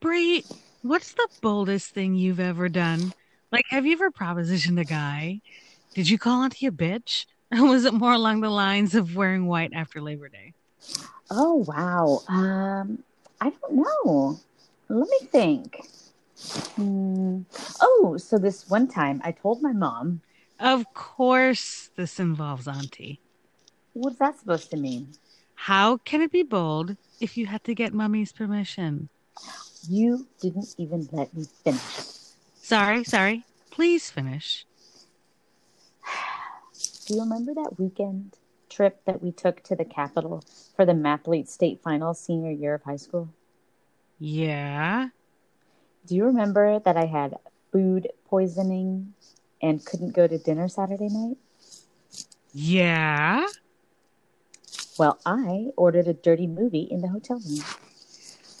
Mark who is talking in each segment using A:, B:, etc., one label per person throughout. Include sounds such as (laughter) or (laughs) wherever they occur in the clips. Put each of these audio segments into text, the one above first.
A: Brie, what's the boldest thing you've ever done? Like, have you ever propositioned a guy? Did you call auntie a bitch? (laughs) Or was it more along the lines of wearing white after Labor Day?
B: Oh wow. Um, I don't know. Let me think. Hmm. Oh, so this one time I told my mom.
A: Of course, this involves auntie.
B: What's that supposed to mean?
A: How can it be bold if you had to get mummy's permission?
B: You didn't even let me finish.
A: Sorry, sorry. Please finish. (sighs)
B: Do you remember that weekend trip that we took to the Capitol for the Mathlete State Finals senior year of high school?
A: Yeah.
B: Do you remember that I had food poisoning and couldn't go to dinner Saturday night?
A: Yeah.
B: Well, I ordered a dirty movie in the hotel room.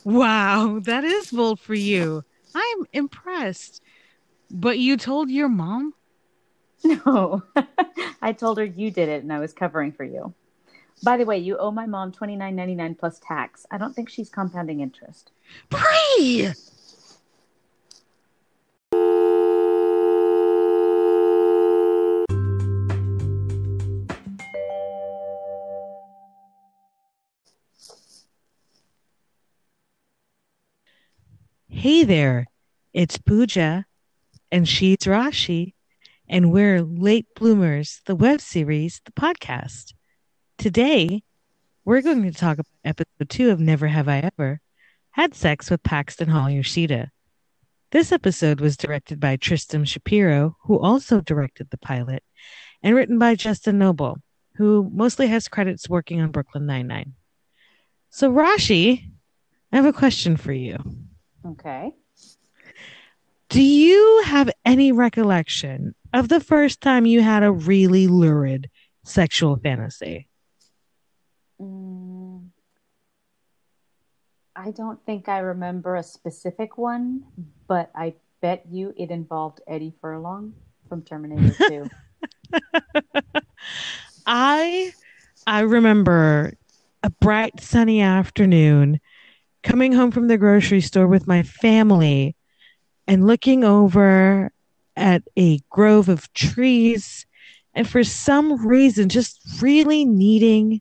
A: Wow, that is bold for you. I'm impressed. But you told your mom?
B: No, (laughs) I told her you did it and I was covering for you. By the way, you owe my mom twenty nine ninety nine plus tax. I don't think she's compounding interest.
A: Brie! Hey there, it's Pooja, and she's Rashi, and we're Late Bloomers, the web series, the podcast. Today, we're going to talk about episode two of Never Have I Ever Had Sex with Paxton Hall Yoshida. This episode was directed by Tristram Shapeero, who also directed the pilot, and written by Justin Noble, who mostly has credits working on Brooklyn Nine-Nine. So, Rashi, I have a question for you.
B: Okay.
A: Do you have any recollection of the first time you had a really lurid sexual fantasy?
B: Mm, I don't think I remember a specific one, but I bet you it involved Eddie Furlong from Terminator 2. (laughs)
A: I I remember a bright sunny afternoon coming home from the grocery store with my family and looking over at a grove of trees and for some reason just really needing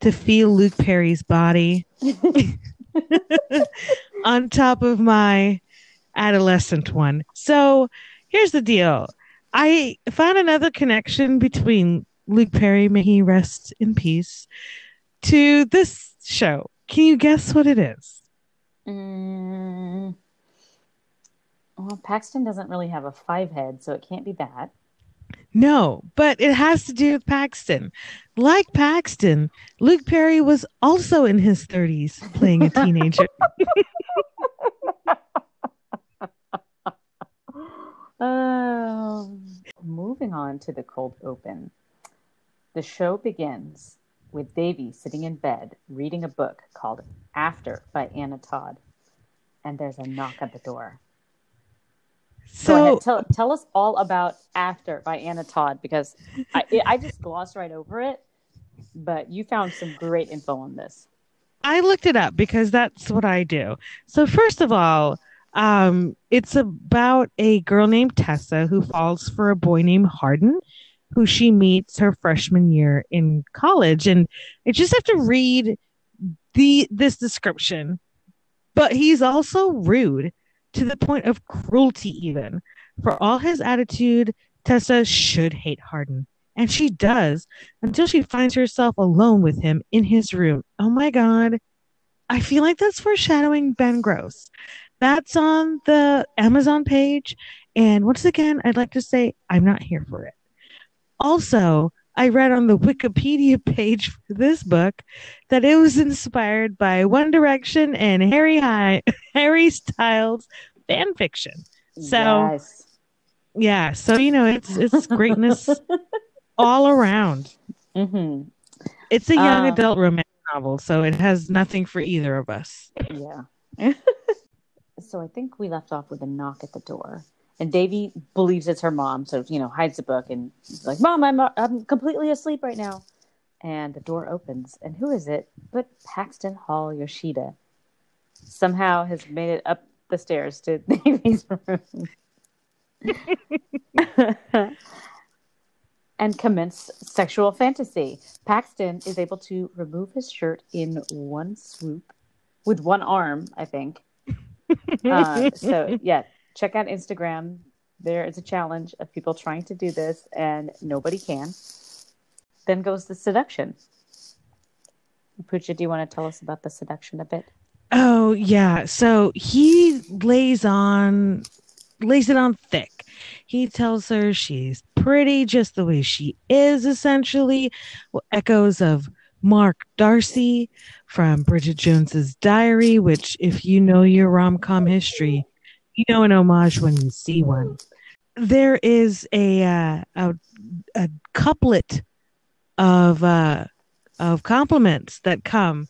A: to feel Luke Perry's body (laughs) on top of my adolescent one. So here's the deal. I found another connection between Luke Perry, may he rest in peace, to this show. Can you guess what it is?
B: Mm, well, Paxton doesn't really have a five head, so it can't be that.
A: No, but it has to do with Paxton. Like Paxton, Luke Perry was also in his 30s playing a teenager. (laughs)
B: Um, moving on to the cold open. The show begins with Devi sitting in bed reading a book called After by Anna Todd. And there's a knock at the door.
A: So,
B: ahead, tell, tell us all about After by Anna Todd because I, (laughs) I just glossed right over it, but you found some great info on this.
A: I looked it up because that's what I do. So first of all, um, it's about a girl named Tessa who falls for a boy named Hardin, who she meets her freshman year in college, and I just have to read the this description. But he's also rude to the point of cruelty, even for all his attitude. Tessa should hate Hardin. And she does until she finds herself alone with him in his room. Oh my God. I feel like that's foreshadowing Ben Gross. That's on the Amazon page. And once again, I'd like to say I'm not here for it. Also, I read on the Wikipedia (laughs) page for this book that it was inspired by One Direction and Harry High, (laughs) Harry Styles fan fiction. So
B: yes.
A: yeah, so you know it's it's greatness (laughs) all around.
B: hmm
A: It's a young
B: Uh,
A: adult romance novel, so it has nothing for either of us.
B: Yeah. so I think we left off with a knock at the door. And Devi believes it's her mom, so you know, hides the book and is like, "Mom, I'm I'm completely asleep right now." And the door opens, and who is it? But Paxton Hall Yoshida. somehow has made it up the stairs to (laughs) Devi's room. (laughs) and commence sexual fantasy. Paxton is able to remove his shirt in one swoop with one arm, I think. (laughs) Uh, so, yeah, check out Instagram. There is a challenge of people trying to do this, and nobody can. Then goes the seduction. Pooja, do you want to tell us about the seduction a bit?
A: Oh yeah. So he lays on lays it on thick. He tells her she's pretty just the way she is, essentially. Well, echoes of Mark Darcy from Bridget Jones's Diary, which, if you know your rom com history, you know an homage when you see one. There is a uh, a, a couplet of uh, of compliments that come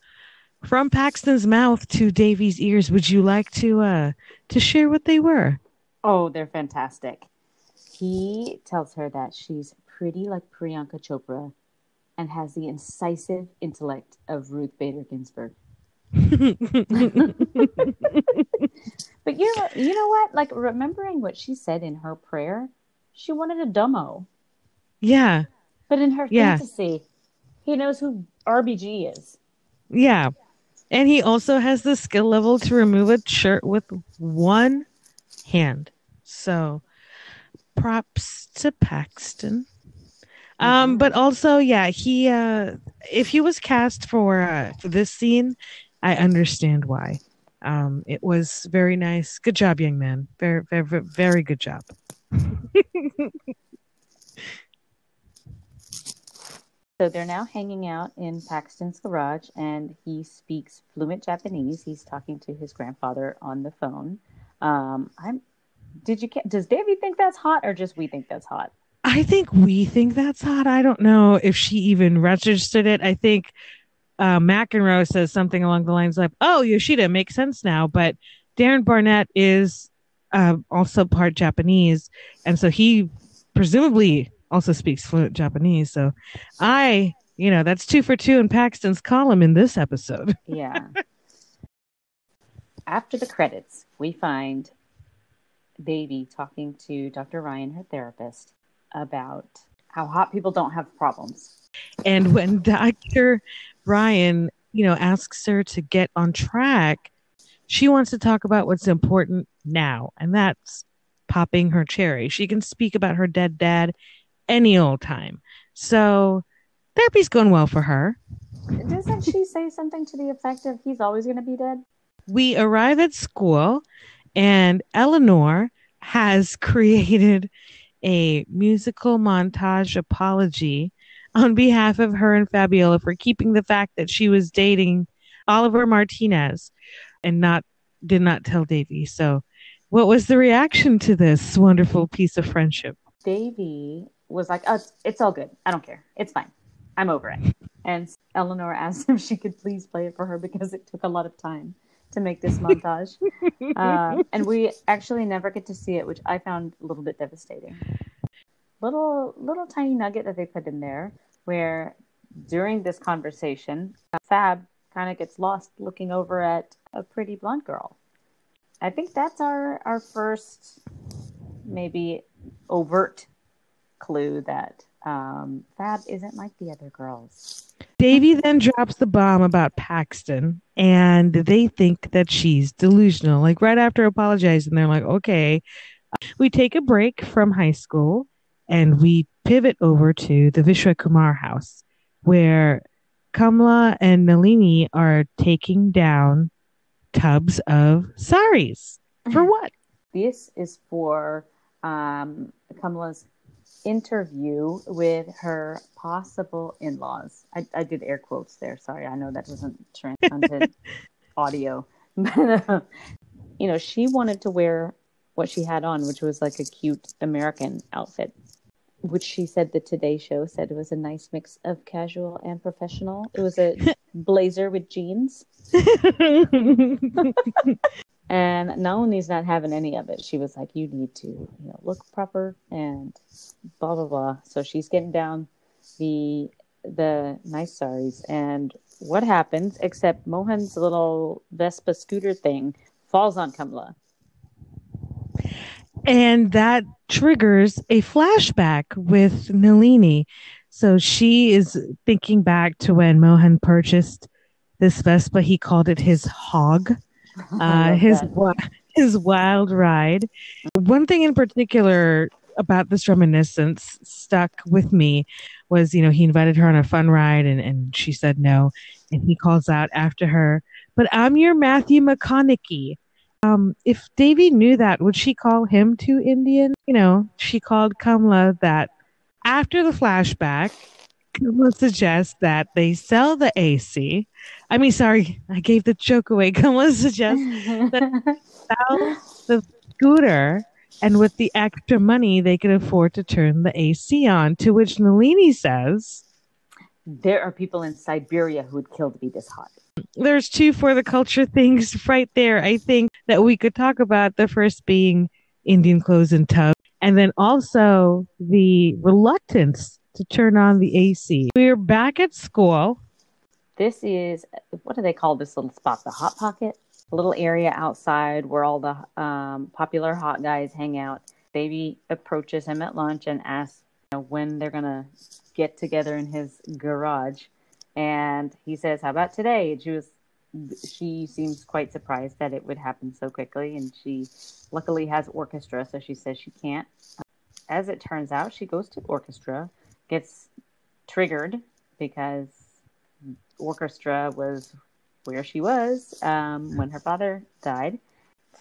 A: from Paxton's mouth to Devi's ears. Would you like to uh, to share what they were?
B: Oh, they're fantastic. He tells her that she's pretty like Priyanka Chopra and has the incisive intellect of Ruth Bader Ginsburg. (laughs) but you know, you know what? Like remembering what she said in her prayer, she wanted a dumbo.
A: Yeah.
B: But in her yeah. fantasy, he knows who RBG is.
A: Yeah. And he also has the skill level to remove a shirt with one hand. So props to Paxton. Um, mm-hmm. but also, yeah, he uh if he was cast for uh for this scene, I understand why. Um, it was very nice. Good job, young man. Very, very, very good job. (laughs)
B: So they're now hanging out in Paxton's garage, and he speaks fluent Japanese. He's talking to his grandfather on the phone. Um, I'm. Did you? Does Devi think that's hot, or just we think that's hot?
A: I think we think that's hot. I don't know if she even registered it. I think uh, McEnroe says something along the lines of, "Oh, Yoshida makes sense now," but Darren Barnett is uh, also part Japanese, and so he presumably also speaks fluent Japanese. So I, you know, that's two for two in Paxton's column in this episode. (laughs)
B: yeah. After the credits, we find Devi talking to Dr. Ryan, her therapist, about how hot people don't have problems.
A: And when Dr. Ryan, you know, asks her to get on track, she wants to talk about what's important now, and that's popping her cherry. She can speak about her dead dad any old time. So therapy's going well for her.
B: Doesn't she say something to the effect of he's always going to be dead?
A: We arrive at school, and Eleanor has (laughs) created a musical montage apology on behalf of her and Fabiola for keeping the fact that she was dating Oliver Martinez and not did not tell Devi. So, what was the reaction to this wonderful piece of friendship?
B: Devi was like, oh, it's all good. I don't care. It's fine. I'm over it. And Eleanor asked if she could please play it for her because it took a lot of time to make this montage. (laughs) uh, and we actually never get to see it, which I found a little bit devastating. Little little tiny nugget that they put in there where during this conversation, Fab kind of gets lost looking over at a pretty blonde girl. I think that's our our first maybe overt clue that um, Fab isn't like the other girls.
A: Devi then drops the bomb about Paxton, and they think that she's delusional. Like right after apologizing, they're like, okay. We take a break from high school and we pivot over to the Vishwakumar house where Kamala and Nalini are taking down tubs of saris. For what?
B: This is for um, Kamala's interview with her possible in laws. I, I, did air quotes there. Sorry. I know that doesn't translate (laughs) audio. (laughs) You know, she wanted to wear what she had on, which was like a cute American outfit, which she said the Today Show said it was a nice mix of casual and professional. It was a (laughs) blazer with jeans. (laughs) And Nalini's not having any of it. She was like, "You need to, you know, look proper and blah blah blah." So she's getting down the the nice saris, and what happens, except Mohan's little Vespa scooter thing falls on Kamala.
A: And that triggers a flashback with Nalini. So she is thinking back to when Mohan purchased this Vespa. He called it his hog, (laughs) uh, his his wild ride. One thing in particular about this reminiscence stuck with me was, you know, he invited her on a fun ride and, and she said no. And he calls out after her, but I'm your Matthew McConaughey. Um, if Devi knew that, would she call him too Indian? You know, she called Kamala that after the flashback. Kamala suggests that they sell the AC. I mean, sorry, I gave the joke away. (laughs) Kamala suggests that sell the scooter and with the extra money they could afford to turn the AC on. To which Nalini says,
B: "There are people in Siberia who would kill to be this hot."
A: There's two for the culture things (laughs) right there. I think that we could talk about the first being Indian clothes and tub, and then also the reluctance to turn on the AC. We're back at school.
B: This is what do they call this little spot? The hot pocket a little area outside where all the um, popular hot guys hang out. Devi approaches him at lunch and asks you know, when they're going to get together in his garage. And he says, How about today? She was she seems quite surprised that it would happen so quickly and she luckily has orchestra so she says she can't as it turns out she goes to orchestra gets triggered because orchestra was where she was um, when her father died.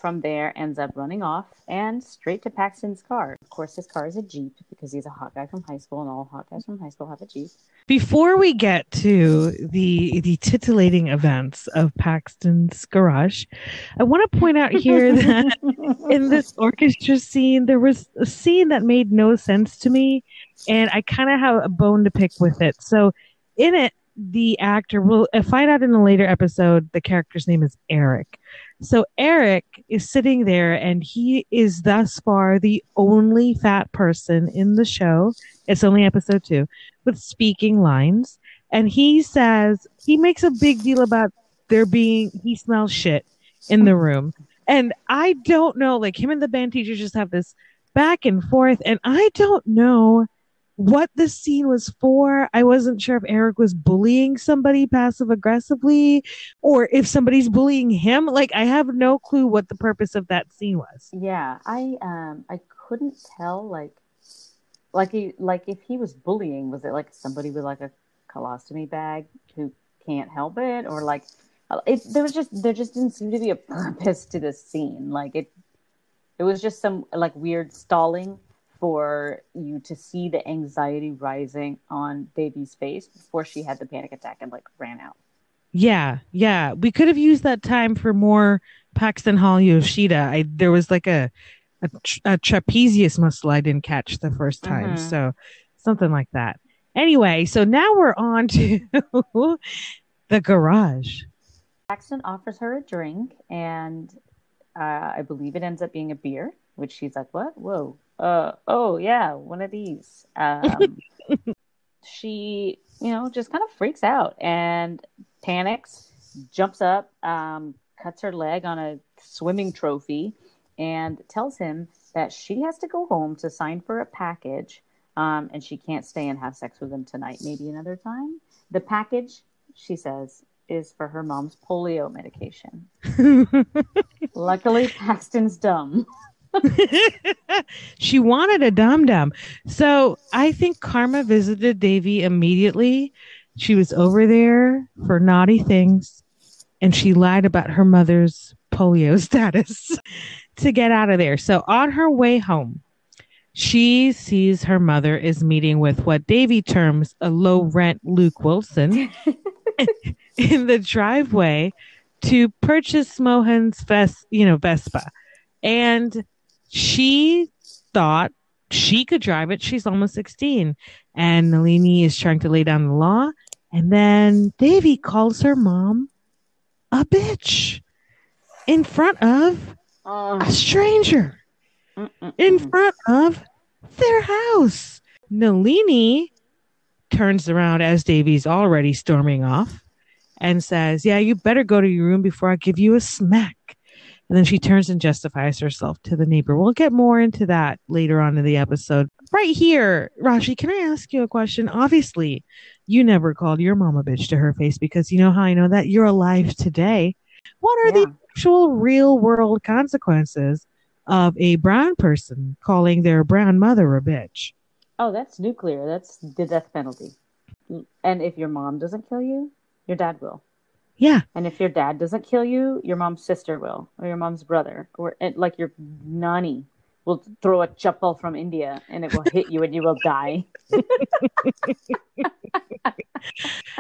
B: From there, ends up running off and straight to Paxton's car. Of course, his car is a Jeep because he's a hot guy from high school, and all hot guys from high school have a Jeep.
A: Before we get to the the titillating events of Paxton's garage, I want to point out here (laughs) that in this orchestra scene, there was a scene that made no sense to me, and I kind of have a bone to pick with it. So, in it, the actor will uh, find out in a later episode the character's name is Eric. So Eric is sitting there and he is thus far the only fat person in the show. It's only episode 2 with speaking lines and he says he makes a big deal about there being he smells shit in the room. And I don't know like him and the band teacher just have this back and forth and I don't know what the scene was for. I wasn't sure if Eric was bullying somebody passive aggressively or if somebody's bullying him. Like I have no clue what the purpose of that scene was.
B: Yeah, I um I couldn't tell like like he like if he was bullying, was it like somebody with like a colostomy bag who can't help it or like it there was just there just didn't seem to be a purpose to this scene. Like it it was just some like weird stalling for you to see the anxiety rising on Devi's face before she had the panic attack and like ran out.
A: Yeah, yeah. We could have used that time for more Paxton Hall Yoshida. I there was like a a, a trapezius muscle I didn't catch the first time, mm-hmm. so something like that. Anyway, so now we're on to (laughs) the garage.
B: Paxton offers her a drink, and uh, I believe it ends up being a beer, which she's like, "What? Whoa, uh, oh yeah, one of these. Um, (laughs) she, you know, just kind of freaks out and panics, jumps up, um, cuts her leg on a swimming trophy, and tells him that she has to go home to sign for a package, um, and she can't stay and have sex with him tonight. Maybe another time. The package, she says, is for her mom's polio medication. (laughs) Luckily, Paxton's dumb. (laughs) (laughs)
A: she wanted a dum dum. So I think Karma visited Devi immediately. She was over there for naughty things and she lied about her mother's polio (laughs) status to get out of there. So on her way home, she sees her mother is meeting with what Devi terms a low rent Luke Wilson (laughs) in the driveway to purchase Mohan's Ves- you know, Vespa. And she thought she could drive it. She's almost 16. And Nalini is trying to lay down the law. And then Devi calls her mom a bitch in front of uh, a stranger, in front of their house. Nalini turns around as Devi's already storming off and says, Yeah, you better go to your room before I give you a smack. And then she turns and justifies herself to the neighbor. We'll get more into that later on in the episode. Right here, Rashi, can I ask you a question? Obviously, you never called your mom a bitch to her face because you know how I know that you're alive today. What are
B: Yeah.
A: the actual real world consequences of a brown person calling their brown mother a bitch?
B: Oh, that's nuclear. That's the death penalty. And if your mom doesn't kill you, your dad will.
A: Yeah.
B: And if your dad doesn't kill you, your mom's sister will, or your mom's brother, or like your nanny will throw a chappal from India and it will hit you and you will die. (laughs)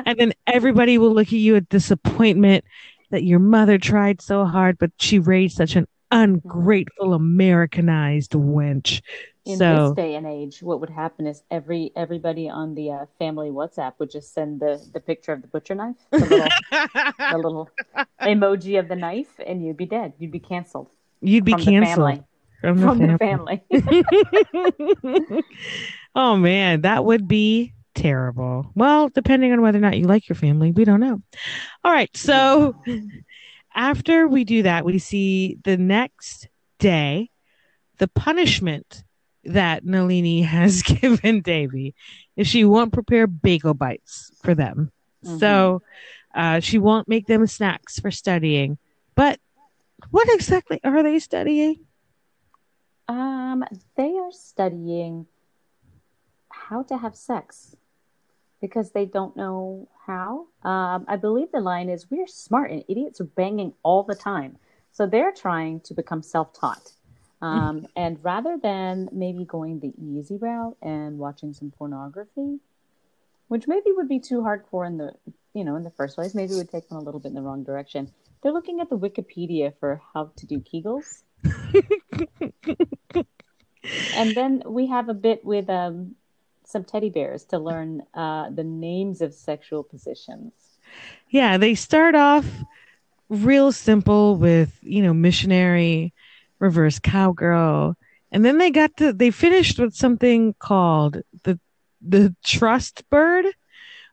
A: And then everybody will look at you with disappointment that your mother tried so hard, but she raised such an ungrateful Americanized wench.
B: In
A: so
B: this day and age, what would happen is every everybody on the uh, family WhatsApp would just send the the picture of the butcher knife, the little, (laughs) the little emoji of the knife, and you'd be dead. You'd be canceled
A: you'd be
B: from the
A: canceled
B: family.
A: from the
B: From
A: family.
B: the family. (laughs) (laughs)
A: oh man, that would be terrible. Well, depending on whether or not you like your family, we don't know. All right, so after we do that, we see the next day the punishment that Nalini (laughs) has given Devi is she won't prepare bagel bites for them. So uh, she won't make them snacks for studying. But what exactly are they studying?
B: Um, they are studying how to have sex because they don't know how. Um, I believe the line is we're smart and idiots are banging all the time. So they're trying to become self taught. Um, (laughs) and rather than maybe going the easy route and watching some pornography, which maybe would be too hardcore in the you know in the first place, maybe would take them a little bit in the wrong direction. They're looking at the Wikipedia for how to do Kegels. And then we have a bit with um, some teddy bears to learn uh, the names of sexual positions.
A: Yeah, they start off real simple with, you know, missionary, reverse cowgirl, and then they got to they finished with something called the the trust bird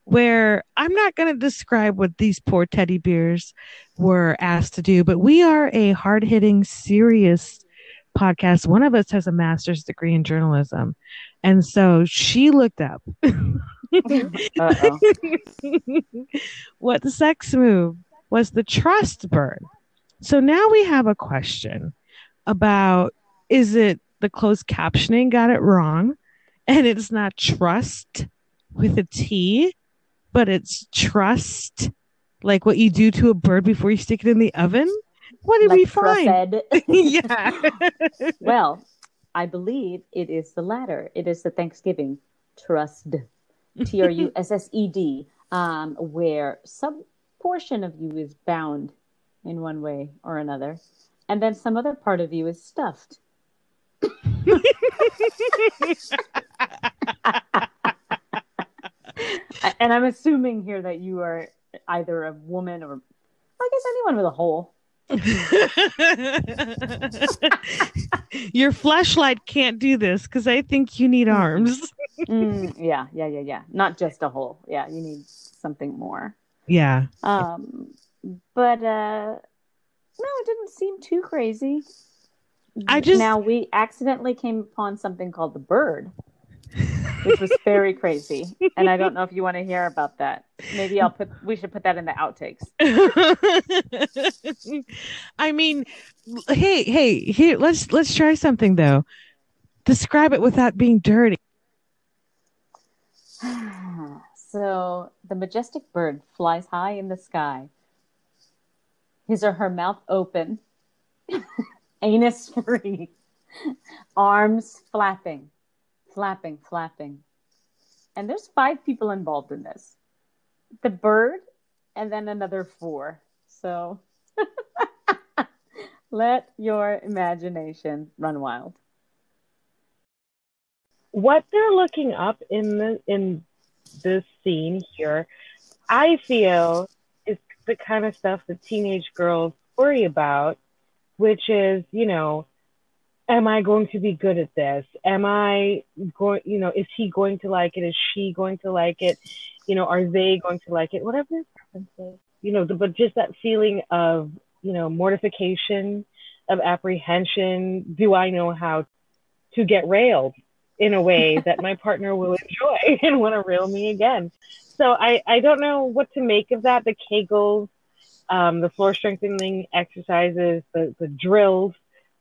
A: where I'm not going to describe what these poor teddy bears were asked to do, but we are a hard-hitting serious podcast. One of us has a master's degree in journalism. And so she looked up (laughs) (laughs) what the sex move was the trust bird. So now we have a question about is it the closed captioning got it wrong and it's not trust with a T, but it's trust like what you do to a bird before you stick it in the oven? What did we find? (laughs) (laughs) Yeah.
B: well, I believe it is the latter. It is the Thanksgiving trust, T R U S S E D, (laughs) um, where some portion of you is bound in one way or another, and then some other part of you is stuffed. (laughs) and I'm assuming here that you are either a woman or, I guess, anyone with a hole. (laughs)
A: Your flashlight can't do this because I think you need arms.
B: Mm, yeah, yeah, yeah, yeah. Not just a hole. Yeah, you need something more.
A: Yeah.
B: Um, but uh, didn't seem too crazy.
A: I just-
B: now we accidentally came upon something called the bird, which was very crazy, and I don't know if you want to hear about that. Maybe I'll put. We should put that in the outtakes. (laughs)
A: I mean, hey, hey, here let's let's try something though. Describe it without being dirty. (sighs)
B: so the majestic bird flies high in the sky. His or her mouth open, (laughs) anus free, arms flapping, flapping, flapping. And there's five people involved in this the bird, and then another four. So (laughs) let your imagination run wild.
C: what they're looking up in the in this scene here, I feel the kind of stuff that teenage girls worry about, which is, you know, am I going to be good at this? Am I going, you know, is he going to like it? Is she going to like it? You know, are they going to like it? Whatever their preference is. you know, the, but just that feeling of, you know, mortification, of apprehension. Do I know how to get railed in a way that my partner will (laughs) enjoy and want to rail me again? So I, I don't know what to make of that. The Kegels, um, the floor strengthening exercises, the, the drills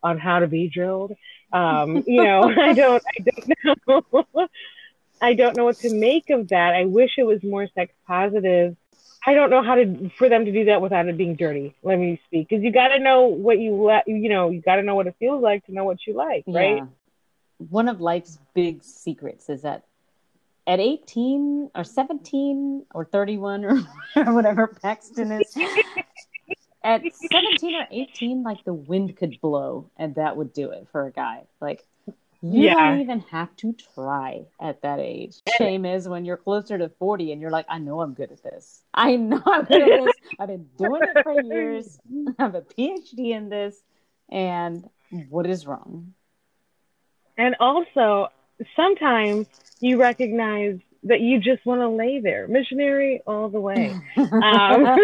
C: on how to be drilled. Um, you know, (laughs) I don't, I don't know. (laughs) I don't know what to make of that. I wish it was more sex positive. I don't know how to for them to do that without it being dirty. Let me speak because you got to know what you let. You know, you got to know what it feels like to know what you like, right? Yeah.
B: One of life's big secrets is that at 18 or 17 or 31 or, (laughs) whatever Paxton is, (laughs) at 17 or 18, like the wind could blow and that would do it for a guy. Like you yeah. don't even have to try at that age. Shame is when you're closer to 40 and you're like, I know I'm good at this. I know I'm good at this. I've been doing it for years. (laughs) I have a PhD in this. And what is wrong?
C: And also, sometimes you recognize that you just want to lay there, missionary all the way. (laughs) Um, (laughs)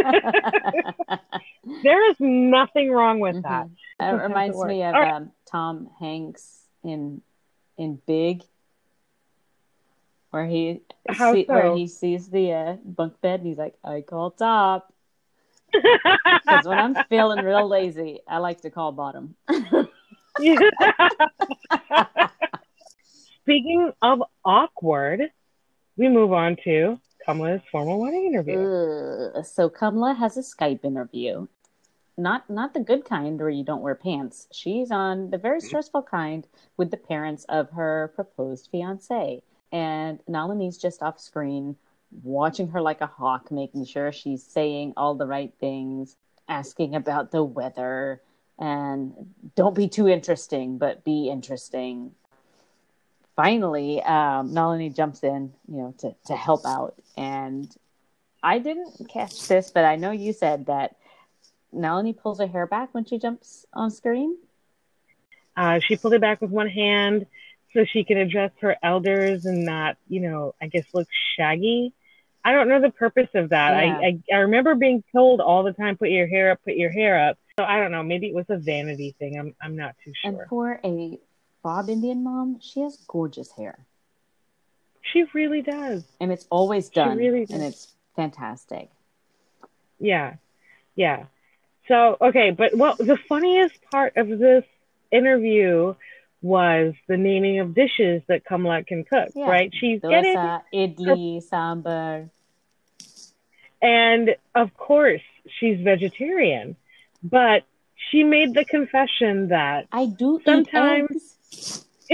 C: there is nothing wrong with that.
B: Mm-hmm. It reminds me of right. um, Tom Hanks in in Big, where he see, so? where he sees the uh, bunk bed and he's like, "I call top." (laughs) Because when I'm feeling real lazy, I like to call bottom.
C: Speaking of awkward, we move on to Kamala's formal wedding interview.
B: So Kamala has a Skype interview. Not not the good kind where you don't wear pants. She's on the very mm-hmm. stressful kind with the parents of her proposed fiance. And Nalini's just off screen watching her like a hawk, making sure she's saying all the right things, asking about the weather, and don't be too interesting, but be interesting finally, um, Nalini jumps in, you know, to, to help out. And I didn't catch this, but I know you said that Nalini pulls her hair back when she jumps on screen.
C: Uh, she pulled it back with one hand so she can address her elders and not, you know, I guess look shaggy. I don't know the purpose of that. Yeah. I, I, I remember being told all the time, put your hair up, put your hair up. So I don't know. Maybe it was a vanity thing. I'm I'm not too sure.
B: And for a Bob Indian mom, she has gorgeous hair.
C: She really does.
B: And it's always done. Really and it's fantastic.
C: Yeah. Yeah. So, okay, but well, the funniest part of this interview was the naming of dishes that Kamala can cook, yeah. right? She's
B: Dosa, getting idli, sambar.
C: And of course, she's vegetarian, but she made the confession that
B: I do sometimes (laughs)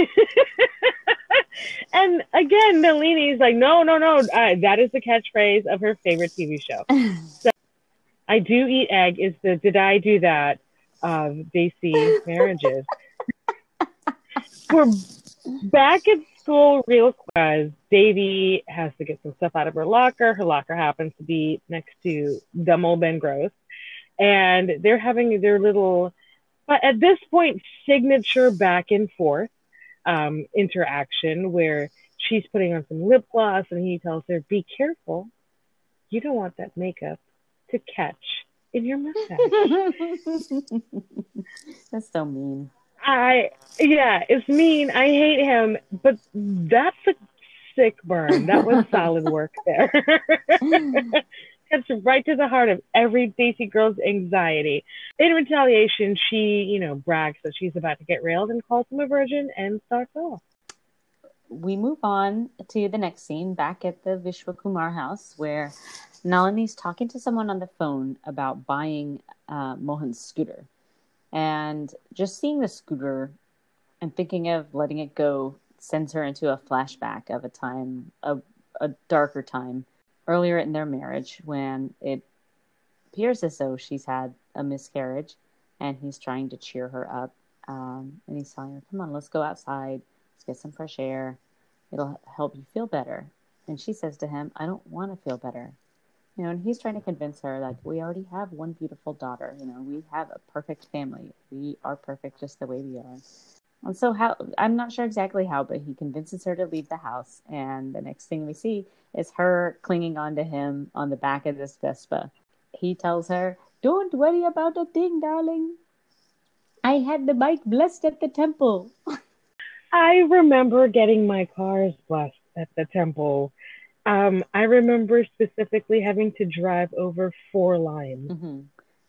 C: and again, Nalini's like, no, no, no. Uh, that is the catchphrase of her favorite TV show. (laughs) so, I do eat egg. Is the did I do that of Desi marriages? (laughs) We're back at school real quick. Devi has to get some stuff out of her locker. Her locker happens to be next to Dummel Ben Gross. And they're having their little but at this point, signature back and forth um, interaction where she's putting on some lip gloss and he tells her, Be careful. You don't want that makeup to catch in your mustache. (laughs)
B: That's so mean.
C: I, yeah, it's mean. I hate him, but that's a sick burn. That was (laughs) solid work there. (laughs) gets right to the heart of every Desi girl's anxiety. In retaliation, she, you know, brags that she's about to get railed and calls him a virgin and starts off.
B: We move on to the next scene back at the Vishwakumar house where Nalini's talking to someone on the phone about buying uh, Mohan's scooter. And just seeing the scooter and thinking of letting it go sends her into a flashback of a time, a, a darker time earlier in their marriage when it appears as though she's had a miscarriage and he's trying to cheer her up. Um, and he's telling her, Come on, let's go outside, let's get some fresh air. It'll help you feel better. And she says to him, I don't want to feel better. You know, and he's trying to convince her, like, we already have one beautiful daughter. You know, we have a perfect family. We are perfect just the way we are. And so, how I'm not sure exactly how, but he convinces her to leave the house. And the next thing we see is her clinging onto him on the back of this Vespa. he tells her, Don't worry about a thing, darling. I had the bike blessed at the temple. (laughs)
C: I remember getting my cars blessed at the temple. Um, I remember specifically having to drive over four lines.
B: Mm-hmm.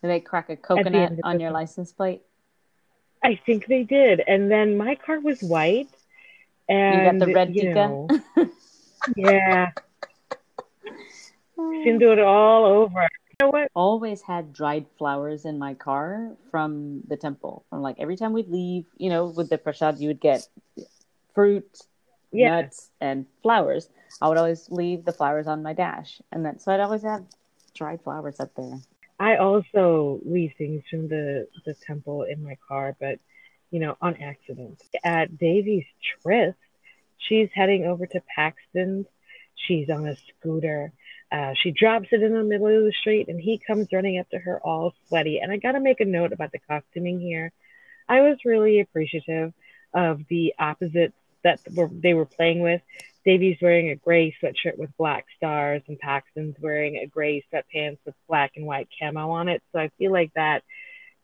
B: Did they crack a coconut
C: the
B: on your license plate?
C: I think they did. And then my car was white.
B: You
C: And
B: got the red
C: you know, (laughs) yeah, can do it all over. You know what?
B: always had dried flowers in my car from the temple. From like every time we'd leave, you know, with the prasad, you would get fruit,
C: Yeah.
B: nuts, and flowers. I would always leave the flowers on my dash, and then so I'd always have dried flowers up there.
C: I also leave things from the the temple in my car, but you know, on accident. At Devi's tryst, she's heading over to Paxton's. She's on a scooter. Uh, she drops it in the middle of the street, and he comes running up to her all sweaty. And I got to make a note about the costuming here. I was really appreciative of the opposites that were, they were playing with. Devi's wearing a gray sweatshirt with black stars, and Paxton's wearing a gray sweatpants with black and white camo on it. So I feel like that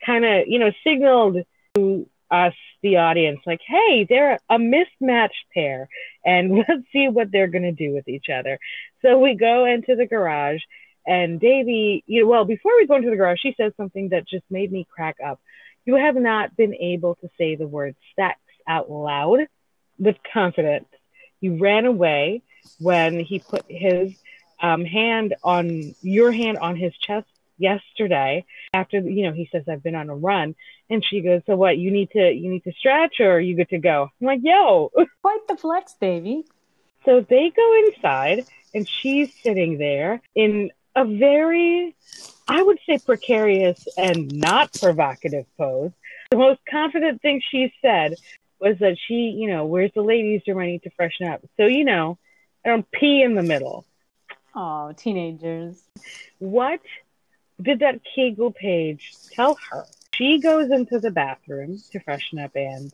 C: kind of, you know, signaled to us, the audience, like, hey, they're a mismatched pair, and (laughs) let's see what they're going to do with each other. So we go into the garage, and Devi, you know, well, before we go into the garage, she says something that just made me crack up. You have not been able to say the word sex out loud with confidence. You ran away when he put his um, hand on your hand on his chest yesterday after you know he says i've been on a run and she goes so what you need to you need to stretch or are you good to go i'm like yo (laughs)
B: Quite the flex, baby.
C: so they go inside and she's sitting there in a very i would say precarious and not provocative pose the most confident thing she said was that she you know where's the ladies room i need to freshen up so you know i don't pee in the middle
B: Oh, teenagers.
C: what did that Kegel page tell her? She goes into the bathroom to freshen up and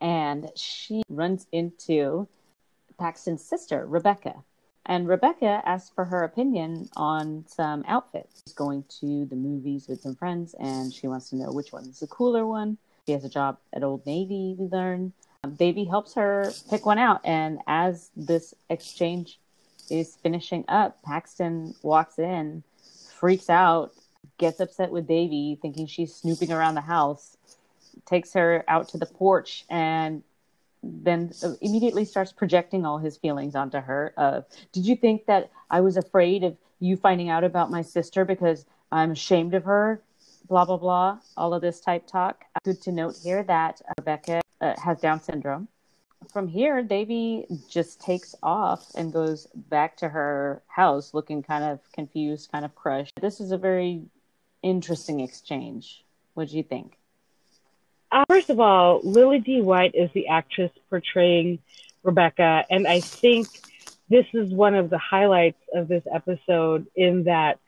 B: and she runs into Paxton's sister, Rebecca. And Rebecca asks for her opinion on some outfits. She's going to the movies with some friends, and she wants to know which one is the cooler one. She has a job at Old Navy, we learn. Um, Devi helps her pick one out, and as this exchange is finishing up, Paxton walks in, freaks out, gets upset with Devi, thinking she's snooping around the house, takes her out to the porch, and then immediately starts projecting all his feelings onto her. Of, did you think that I was afraid of you finding out about my sister because I'm ashamed of her? Blah blah blah. All of this type talk. Good to note here that Rebecca uh, has Down syndrome. From here, Devi just takes off and goes back to her house, looking kind of confused, kind of crushed. This is a very interesting exchange. What do you think?
C: Uh, first of all, Lily D. White is the actress portraying Rebecca, and I think this is one of the highlights of this episode in that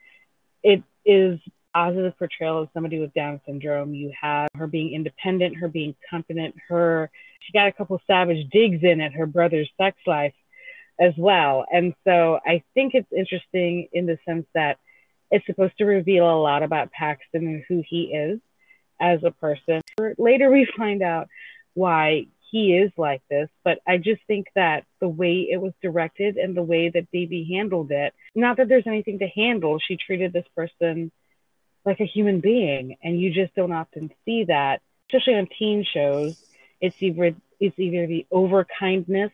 C: it is positive portrayal of somebody with Down syndrome. You have her being independent, her being confident, her she got a couple savage digs in at her brother's sex life as well. And so I think it's interesting in the sense that it's supposed to reveal a lot about Paxton and who he is as a person. Later we find out why he is like this, but I just think that the way it was directed and the way that Devi handled it, not that there's anything to handle, she treated this person like a human being, and you just don't often see that, especially on teen shows. It's either it's either the over kindness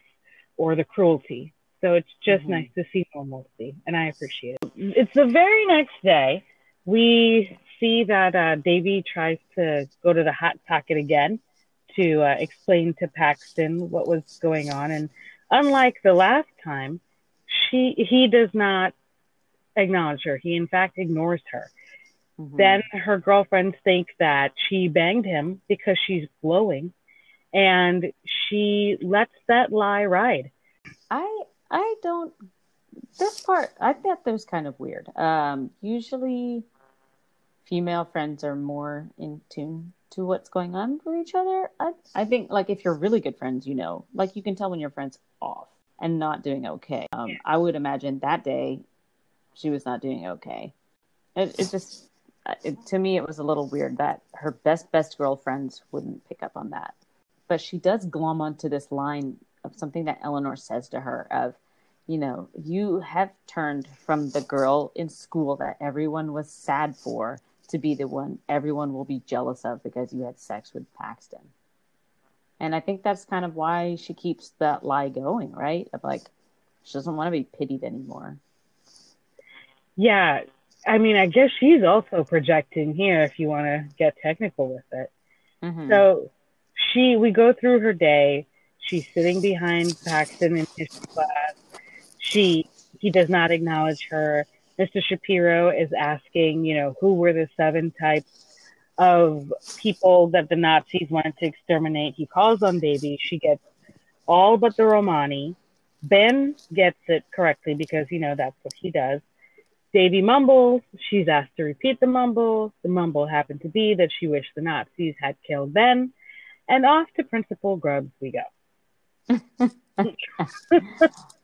C: or the cruelty. So it's just
B: Mhm.
C: nice to see normalcy, and I appreciate it. It's the very next day we see that uh, Devi tries to go to the hot pocket again to uh, explain to Paxton what was going on, and unlike the last time, she he does not acknowledge her. He in fact ignores her.
B: Mhm.
C: Then her girlfriends think that she banged him because she's glowing, and she lets that lie ride.
B: I I don't. This part I thought that was kind of weird. Um, usually, female friends are more in tune to what's going on with each other. I I think like if you're really good friends, you know, like you can tell when your friend's off and not doing okay. Um, I would imagine that day she was not doing okay. It, it just, it, to me, it was a little weird that her best, best girlfriends wouldn't pick up on that. But she does glom onto this line of something that Eleanor says to her of, you know, you have turned from the girl in school that everyone was sad for to be the one everyone will be jealous of because you had sex with Paxton. And I think that's kind of why she keeps that lie going, right? Of like, she doesn't want to be pitied anymore.
C: Yeah. I mean, I guess she's also projecting here if you want to get technical with it. Mm-hmm. So she, we go through her day. She's sitting behind Paxton in his class. She, he does not acknowledge her. Mr. Shapeero is asking, you know, who were the seven types of people that the Nazis wanted to exterminate. He calls on Devi. She gets all but the Romani. Ben gets it correctly because, you know, that's what he does. Devi mumbles. She's asked to repeat the mumble. The mumble happened to be that she wished the Nazis had killed Ben. And off to Principal Grubbs we go. (laughs)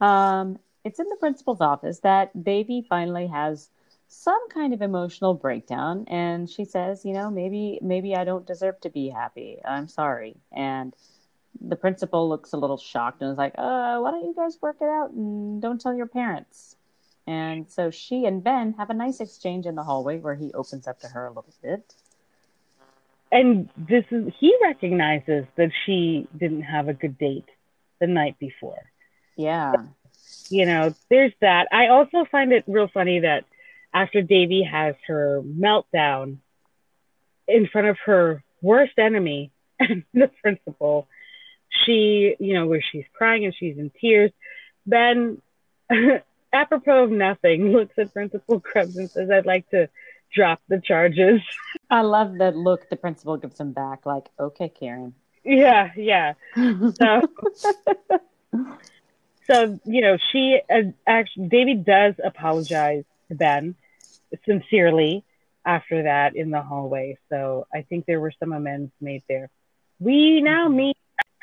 B: um, it's in the principal's office that Devi finally has some kind of emotional breakdown and she says, you know, maybe maybe I don't deserve to be happy. I'm sorry. And the principal looks a little shocked and is like, uh, why don't you guys work it out and don't tell your parents? And so she and Ben have a nice exchange in the hallway where he opens up to her a little bit.
C: And this is he recognizes that she didn't have a good date the night before.
B: Yeah
C: you know, there's that. I also find it real funny that after Devi has her meltdown in front of her worst enemy, (laughs) the principal, she, you know, where she's crying and she's in tears, Ben, (laughs) apropos of nothing, (laughs) looks at Principal Krebs and says, I'd like to drop the charges. (laughs)
B: I love that look the principal gives him back, like, okay, Karen.
C: Yeah, yeah. So (laughs) so you know she uh, actually Devi does apologize to Ben sincerely after that in the hallway. So I think there were some amends made there. We now mm-hmm. meet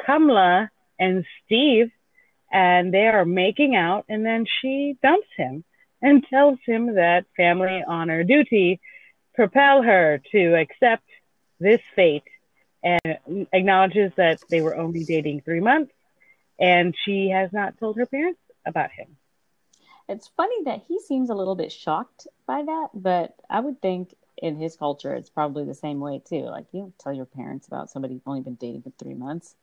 C: Kamala and Steve, and they are making out, and then she dumps him and tells him that family honor duty propel her to accept this fate and acknowledges that they were only dating three months and she has not told her parents about him.
B: It's funny that he seems a little bit shocked by that, but I would think in his culture it's probably the same way too. Like you don't tell your parents about somebody you've only been dating for three months.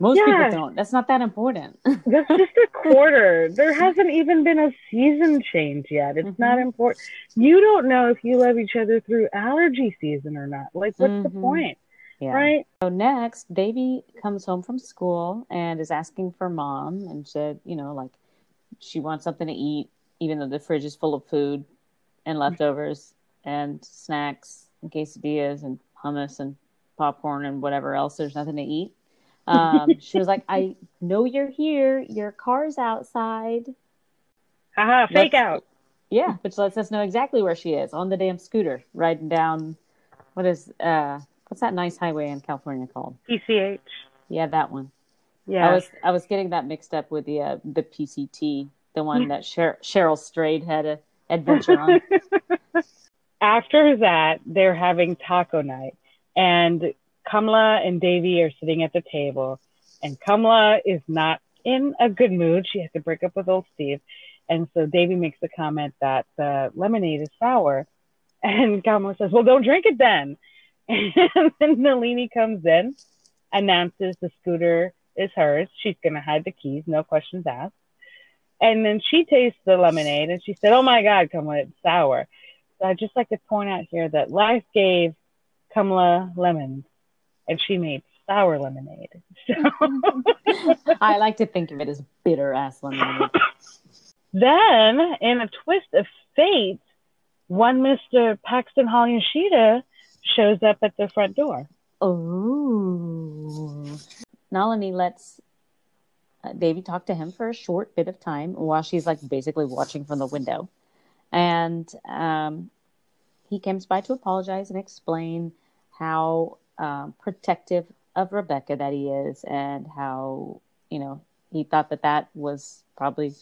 B: Most yeah. people don't. That's not that important.
C: That's just a quarter. There hasn't even been a season change yet. It's mm-hmm. not important. You don't know if you love each other through allergy season or not. Like, what's mm-hmm. the point? Yeah. Right.
B: So next, Devi comes home from school and is asking for mom and said, you know, like she wants something to eat, even though the fridge is full of food and (laughs) leftovers and snacks and quesadillas and hummus and popcorn and whatever else. There's nothing to eat. Um, she was like, I know you're here. Your car's outside.
C: Haha, fake out.
B: Yeah, which lets us know exactly where she is on the damn scooter, riding down. What is uh what's that nice highway in California called?
C: PCH.
B: Yeah, that one. Yeah, I was I was getting that mixed up with the uh, the PCT, the one that Sher- Cheryl Strayed had a adventure on. (laughs)
C: After that, they're having taco night, and Kamala and Devi are sitting at the table, and Kamala is not in a good mood. She has to break up with old Steve, and so Devi makes the comment that the lemonade is sour, and Kamala says, "Well, don't drink it then." (laughs) And then Nalini comes in, announces the scooter is hers. She's going to hide the keys, no questions asked. And then she tastes the lemonade and she said, Oh my God, Kamala, it's sour. So I'd just like to point out here that life gave Kamala lemons and she made sour lemonade. So (laughs)
B: I like to think of it as bitter ass lemonade.
C: Then, in a twist of fate, one Mr. Paxton Hall-Yoshida shows up at the front door.
B: Oh. Nalini lets uh, Devi talk to him for a short bit of time while she's like basically watching from the window. And um, he comes by to apologize and explain how um, protective of Rebecca that he is and how, you know, he thought that that was probably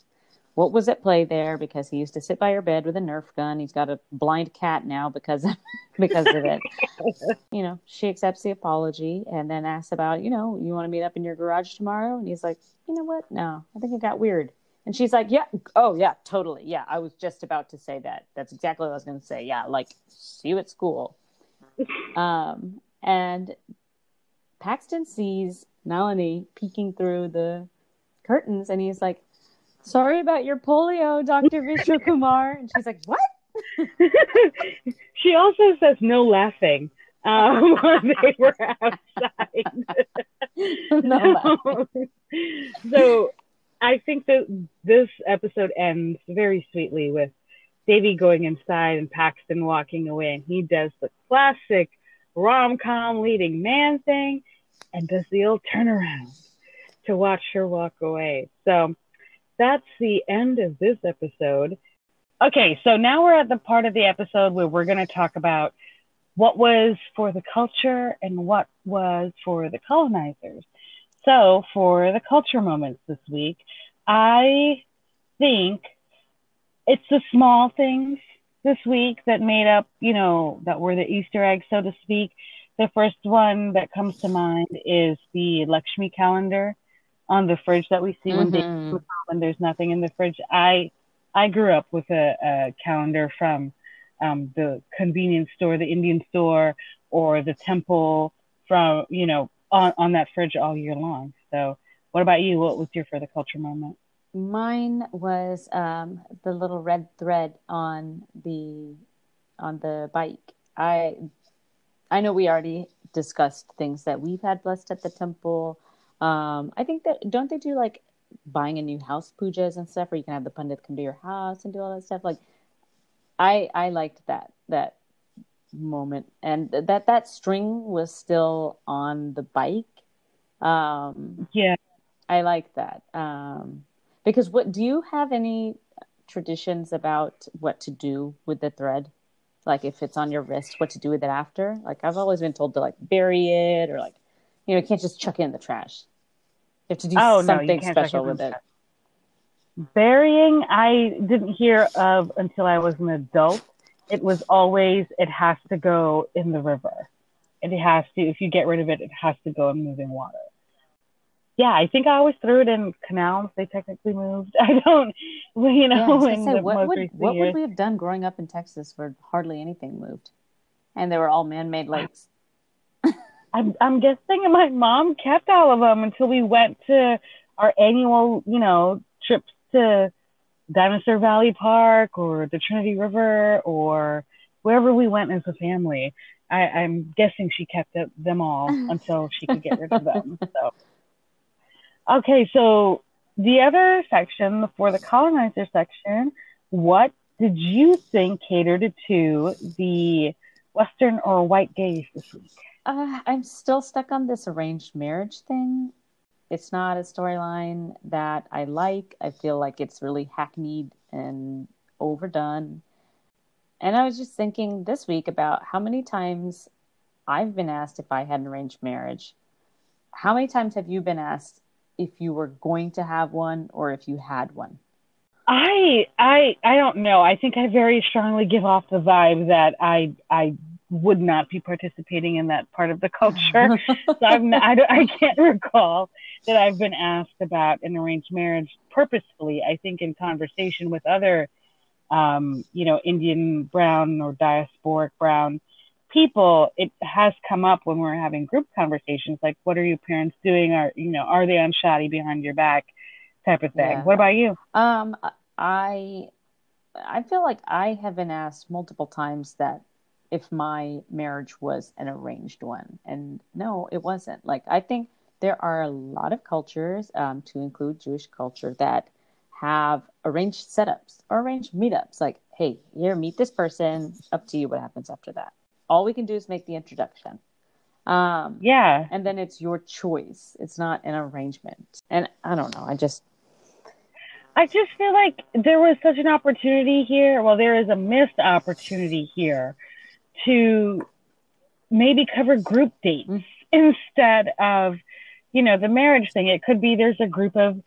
B: what was at play there because he used to sit by her bed with a Nerf gun. He's got a blind cat now because of, (laughs) because of it. (laughs) you know, she accepts the apology and then asks about, you know, you want to meet up in your garage tomorrow? And he's like, you know what? No, I think it got weird. And she's like, yeah, oh yeah, totally. Yeah, I was just about to say that. That's exactly what I was going to say. Yeah, like see you at school. (laughs) um, and Paxton sees Melanie peeking through the curtains, and he's like, sorry about your polio, Dr. Vishwakumar. (laughs) And she's like, what? (laughs)
C: she also says no laughing um, (laughs) when they were outside. no so I think that this episode ends very sweetly with Devi going inside and Paxton walking away, and he does the classic rom com leading man thing and does the old turnaround to watch her walk away. So that's the end of this episode. Okay, so now we're at the part of the episode where we're going to talk about what was for the culture and what was for the colonizers. So, for the culture moments this week, I think it's the small things this week that made up, you know, that were the Easter eggs, so to speak. The first one that comes to mind is the Lakshmi calendar on the fridge that we see mm-hmm. when, when there's nothing in the fridge. I I grew up with a, a calendar from um, the convenience store, the Indian store, or the temple from you know on, on that fridge all year long. So, what about you? What was your for the culture moment?
B: Mine was um, the little red thread on the on the bike. I I know we already discussed things that we've had blessed at the temple um, I think that don't they do like buying a new house pujas and stuff, where you can have the pundit come to your house and do all that stuff. Like, I I liked that that moment, and that that string was still on the bike. Um,
C: yeah,
B: I like that. Um, because what do you have any traditions about what to do with the thread? Like if it's on your wrist, what to do with it after? Like I've always been told to like bury it or like you know, you can't just chuck it in the trash. You have to do oh, something no, special with it.
C: Burying, I didn't hear of until I was an adult. It was always, it has to go in the river. And It has to, if you get rid of it, it has to go in moving water. Yeah, I think I always threw it in canals. They technically moved. (laughs) I don't, you know,
B: yeah, say, what, would, what would we have done growing up in Texas where hardly anything moved? And they were all man made lakes. (laughs)
C: I'm, I'm guessing my mom kept all of them until we went to our annual, you know, trips to Dinosaur Valley Park or the Trinity River or wherever we went as a family. I, I'm guessing she kept them all (laughs) until she could get rid of them. So, okay, so the other section, for the colonizer section, what did you think catered to the Western or white gaze this week?
B: uh, I'm still stuck on this arranged marriage thing. It's not a storyline that I like. I feel like it's really hackneyed and overdone. And I was just thinking this week about how many times I've been asked if I had an arranged marriage. How many times have you been asked if you were going to have one or if you had one?
C: I I I don't know. I think I very strongly give off the vibe that I I would not be participating in that part of the culture. (laughs) so I'm not, I, I can't recall that I've been asked about an arranged marriage purposefully. I think in conversation with other, um, you know, Indian brown or diasporic brown people, it has come up when we're having group conversations, like, what are your parents doing? Are, you know, are they on Shaadi behind your back type of thing? Yeah. What about you?
B: Um, I, I feel like I have been asked multiple times that if my marriage was an arranged one. And no, it wasn't. Like, I think there are a lot of cultures, um, to include Jewish culture, that have arranged setups or arranged meetups. Like, hey, here, meet this person. Up to you what happens after that. All we can do is make the introduction. Um,
C: yeah.
B: And then it's your choice. It's not an arrangement. And I don't know. I just.
C: I just feel like there was such an opportunity here. Well, there is a missed opportunity here to maybe cover group dates mm-hmm. instead of, you know, the marriage thing. It could be there's a group of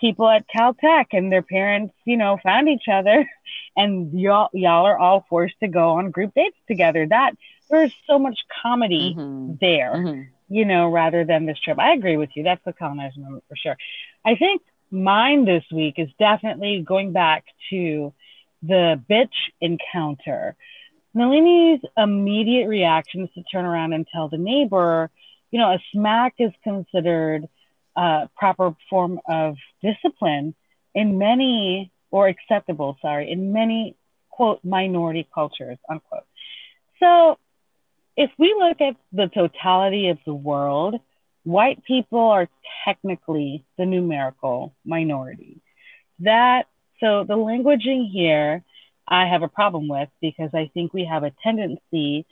C: people at Caltech and their parents, you know, found each other (laughs) and y'all y'all are all forced to go on group dates together. That there's so much comedy
B: Mm-hmm.
C: there,
B: hmm
C: you know, rather than this trip. I agree with you. That's the colonizing moment for sure. I think mine this week is definitely going back to the bitch encounter. Nalini's immediate reaction is to turn around and tell the neighbor, you know, a smack is considered a proper form of discipline in many, or acceptable, sorry, in many, quote, minority cultures, unquote. So if we look at the totality of the world, white people are technically the numerical minority. That so the languaging here I have a problem with because I think we have a tendency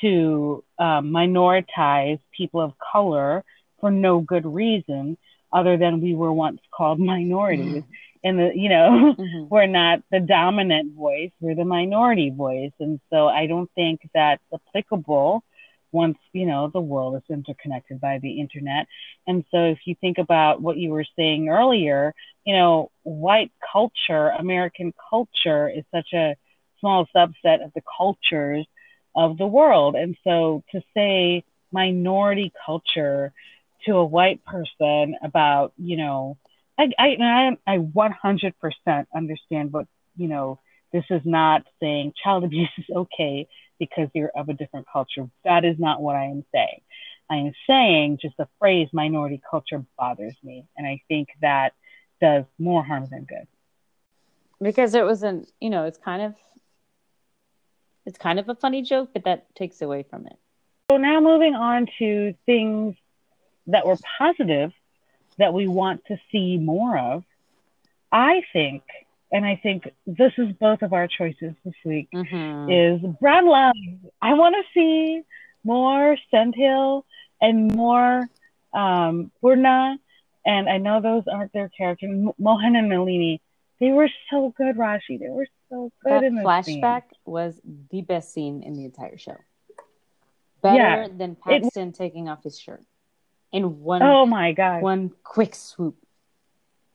C: to um, minoritize people of color for no good reason other than we were once called minorities. And the you know (laughs)
B: hmm
C: we're not the dominant voice, we're the minority voice. And so I don't think that's applicable once, you know, the world is interconnected by the internet. And so if you think about what you were saying earlier, you know, white culture, American culture is such a small subset of the cultures of the world. And so to say minority culture to a white person about, you know, I, I, I 100% understand what, you know, this is not saying child abuse is okay because you're of a different culture. That is not what I am saying. I am saying just the phrase minority culture bothers me. And I think that does more harm than good.
B: Because it wasn't, you know, it's kind of, it's kind of a funny joke, but that takes away from it.
C: So now moving on to things that were positive that we want to see more of. I think, and I think this is both of our choices this week,
B: Mm-hmm.
C: is Brad Love. I want to see more Sendhil and more um, Poorna. And I know those aren't their characters. M- Mohan and Nalini. They were so good, Rashi. They were so good
B: That
C: in this
B: flashback
C: scene.
B: was the best scene in the entire show. Better
C: Yeah,
B: than
C: it-
B: Paxton taking off his shirt in one
C: Oh my God.
B: one quick swoop.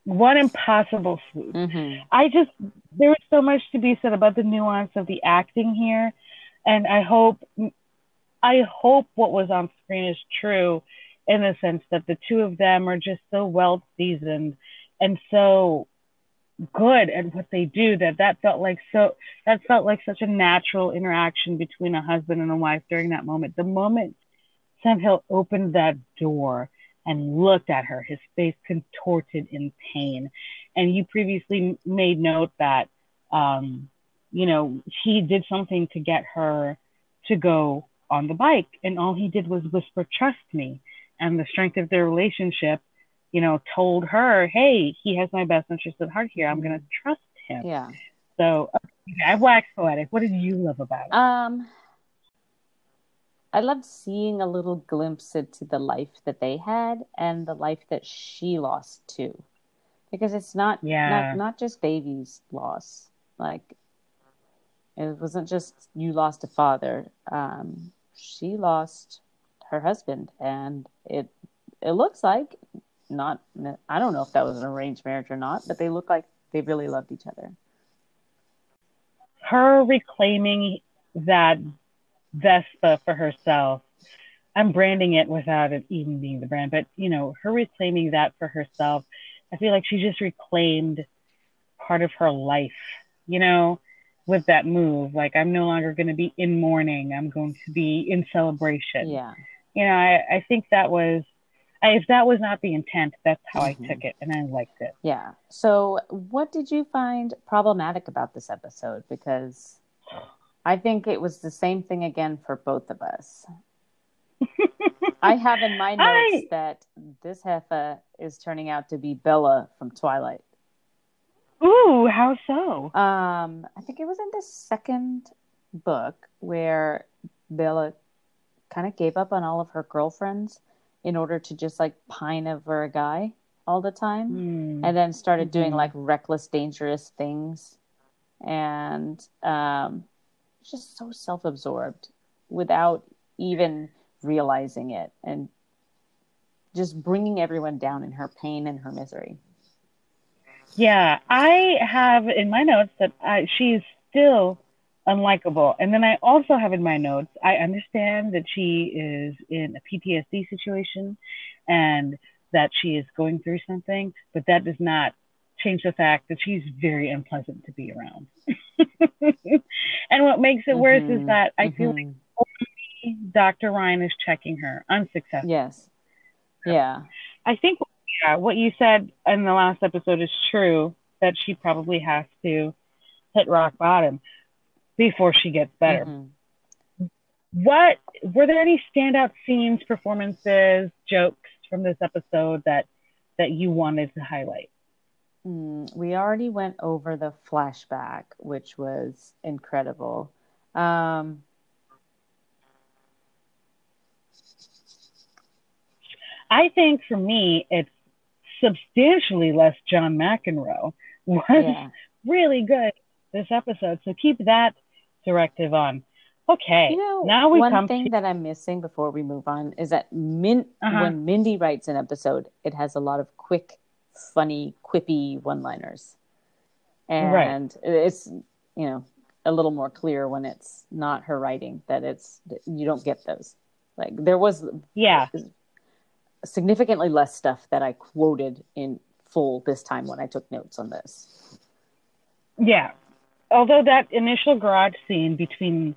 C: one impossible swoop.
B: Mm-hmm.
C: I just there was so much to be said about the nuance of the acting here, and I hope I hope what was on screen is true, in the sense that the two of them are just so well seasoned and so good at what they do that that felt like so that felt like such a natural interaction between a husband and a wife during that moment. The moment Sendhil opened that door and looked at her, his face contorted in pain. And you previously made note that, um, you know, he did something to get her to go on the bike, and all he did was whisper, "Trust me." And the strength of their relationship, you know, told her, "Hey, he has my best interest at heart here. I'm gonna trust him."
B: Yeah.
C: So okay, I waxed poetic. What did you love about it?
B: Um, I loved seeing a little glimpse into the life that they had and the life that she lost too, because it's not
C: Yeah.
B: not not just Devi's loss. Like it wasn't just you lost a father. Um, she lost her husband, and it it looks like not. I don't know if that was an arranged marriage or not, but they look like they really loved each other.
C: her reclaiming that Vespa for herself. I'm branding it without it even being the brand, but you know, her reclaiming that for herself. I feel like she just reclaimed part of her life, you know, with that move. Like, I'm no longer going to be in mourning, I'm going to be in celebration.
B: Yeah.
C: You know, I, I think that was, I, if that was not the intent, that's how
B: Mhm.
C: I took it, and I liked it.
B: Yeah. So, what did you find problematic about this episode? Because I think it was the same thing again for both of us. (laughs) I have in my notes
C: I-
B: that this heifer is turning out to be Bella from Twilight.
C: Ooh, how so?
B: Um, I think it was in the second book where Bella kind of gave up on all of her girlfriends in order to just like pine over a guy all the time
C: Hmm.
B: and then started doing
C: Mhm.
B: like reckless, dangerous things, and um, just so self-absorbed without even realizing it, and just bringing everyone down in her pain and her misery.
C: Yeah, I have in my notes that I, is still unlikable. And then I also have in my notes, I understand that she is in a PTSD situation and that she is going through something, but that does not change the fact that she's very unpleasant to be around. (laughs) (laughs) and what makes it worse
B: Mhm,
C: is that I feel like
B: mhm.
C: only Dr. Ryan is checking her unsuccessfully.
B: Yes. Yeah.
C: I think yeah, what you said in the last episode is true that she probably has to hit rock bottom before she gets better.
B: Mhm.
C: What were there any standout scenes, performances, jokes from this episode that that you wanted to highlight?
B: Mm, we already went over the flashback, which was incredible. Um,
C: I think for me, it's substantially less John McEnroe (laughs) was
B: yeah.
C: really good this episode. So keep that directive on. Okay,
B: You know,
C: now we
B: one
C: come
B: thing
C: to
B: that I'm missing before we move on is that Min-
C: Uh-huh.
B: when Mindy writes an episode, it has a lot of quick, funny, quippy one-liners,
C: Right.
B: and it's you know a little more clear when it's not her writing that it's you don't get those. Like there was
C: yeah,
B: significantly less stuff that I quoted in full this time when I took notes on this.
C: yeah. Although that initial garage scene between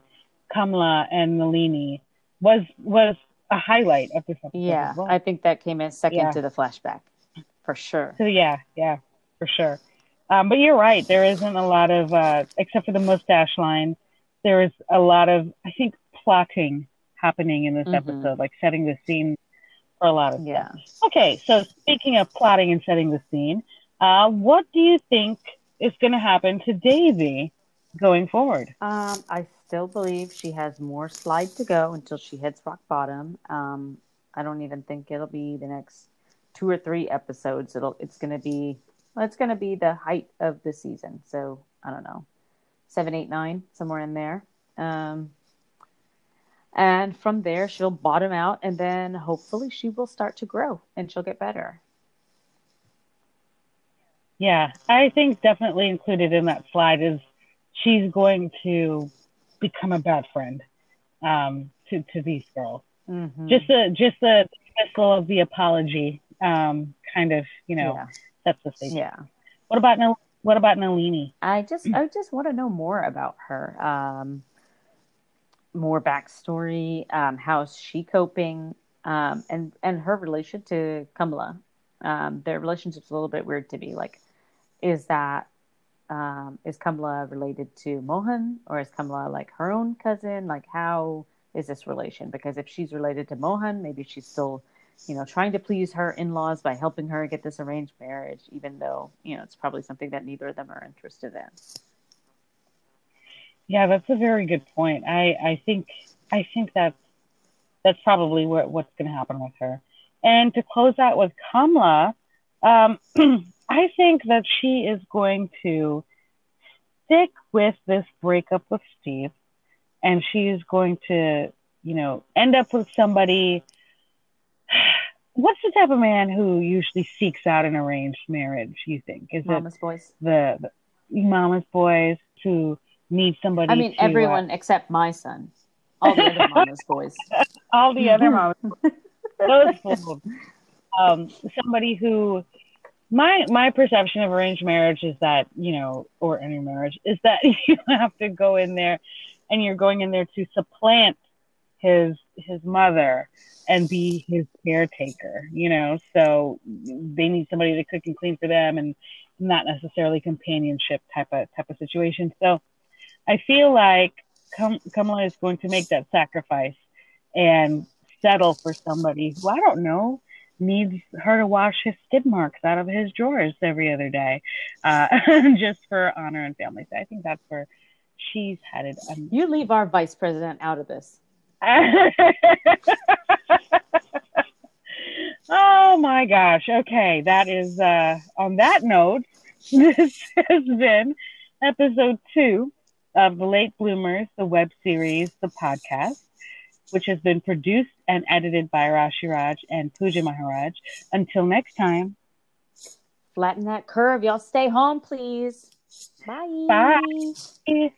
C: Kamala and Nalini was was a highlight of this episode.
B: Yeah,
C: as well.
B: I think that came in second
C: Yeah.
B: to the flashback for sure.
C: So yeah, yeah, for sure. Um, but you're right. There isn't a lot of, uh, except for the mustache line, there is a lot of, I think, plotting happening in this
B: Mhm.
C: episode, like setting the scene for a lot of
B: Yeah.
C: stuff. Okay, so speaking of plotting and setting the scene, uh, what do you think is going to happen to Daisy going forward?
B: Um, I still believe she has more slide to go until she hits rock bottom. Um, I don't even think it'll be the next two or three episodes. It'll it's gonna be well, it's gonna be the height of the season. So I don't know, seven, eight, nine, somewhere in there. Um, and from there she'll bottom out, and then hopefully she will start to grow and she'll get better.
C: Yeah, I think definitely included in that slide is she's going to become a bad friend um, to to these girls.
B: Mhm.
C: Just the just the dismissal of the apology, um, kind of you know
B: yeah,
C: sets the thing.
B: yeah.
C: What about Nal- what about Nalini?
B: I just I just want to know more about her. Um, more backstory. Um, how's she coping? Um, and and her relation to Kamala. Um, their relationship's a little bit weird to me. Like, is that um, is Kamala related to Mohan, or is Kamala like her own cousin? Like, how is this relation? Because if she's related to Mohan, maybe she's still, you know, trying to please her in-laws by helping her get this arranged marriage, even though you know it's probably something that neither of them are interested in.
C: Yeah, that's a very good point. I I think I think that's that's probably what what's going to happen with her. And to close out with Kamla, um, (clears throat) I think that she is going to stick with this breakup with Steve, and she is going to, you know, end up with somebody. What's the type of man who usually seeks out an arranged marriage? You think is
B: Mama's boys.
C: it the, the mama's boys who need somebody?
B: I mean,
C: to, uh,
B: everyone except my son. All the other mama's boys. (laughs)
C: all the other moms, (laughs) those fools. Um, somebody who, my my perception of arranged marriage is that you know, or any marriage is that (laughs) you have to go in there, and you're going in there to supplant his his mother and be his caretaker. You know, so they need somebody to cook and clean for them, and not necessarily companionship type of type of situation. So, I feel like Kam- Kamala is going to make that sacrifice and settle for somebody who I don't know needs her to wash his skid marks out of his drawers every other day, uh, (laughs) just for honor and family. So I think that's where she's headed. Um,
B: You leave our vice president out of this. (laughs)
C: oh my gosh. Okay, that is uh, on that note. (laughs) This has been episode two of the Late Bloomers, the web series, the podcast, which has been produced and edited by Rashi Raj and Pooja Maharaj. Until next time.
B: Flatten that curve. Y'all stay home, please. Bye.
C: Bye.